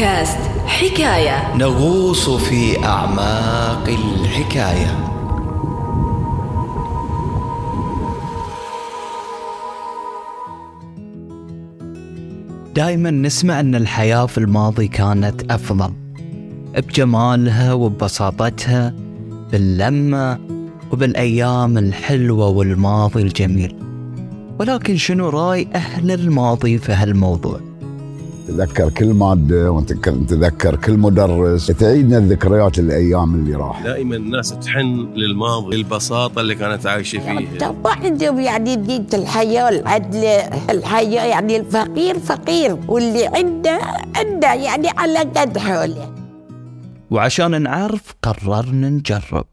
بودكاست حكاية. نغوص في أعماق الحكاية. دائما نسمع أن الحياة في الماضي كانت أفضل بجمالها وببساطتها باللمة وبالأيام الحلوة والماضي الجميل. ولكن شنو رأي أهل الماضي في هالموضوع؟ تتذكر كل مادة وتتذكر كل مدرس. تعيدنا الذكريات الأيام اللي راح دائما الناس تحن للماضي للبساطه اللي كانت عايشة فيها طبعا عندهم يعني دينة الحياة والعدل الحياة يعني الفقير فقير واللي عنده عنده يعني على قد حوله وعشان نعرف قررنا نجرب.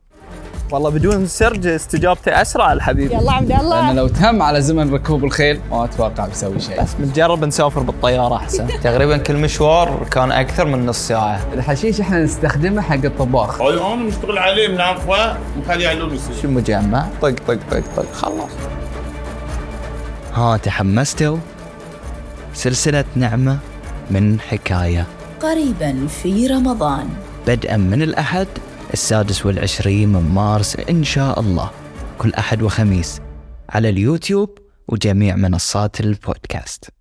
والله بدون سرج استجابته أسرع الحبيب. يلا عبد الله لو تهم على زمن ركوب الخيل ما أتوقع بيسوي شيء. بس بنجرب نسافر بالطيارة أحسن. تقريبا كل مشوار كان أكثر من نص ساعة. الحشيش إحنا نستخدمه حق الطباخ. أنا مشتغل عليه من عفوا مخلي على شو مجمع؟ طق طق طق طق. خلاص. ها تحمستوا؟ سلسلة نعمة من حكاية. قريبا في رمضان. بدءا من الأحد السادس والعشرين من مارس إن شاء الله. كل أحد وخميس على اليوتيوب وجميع منصات البودكاست.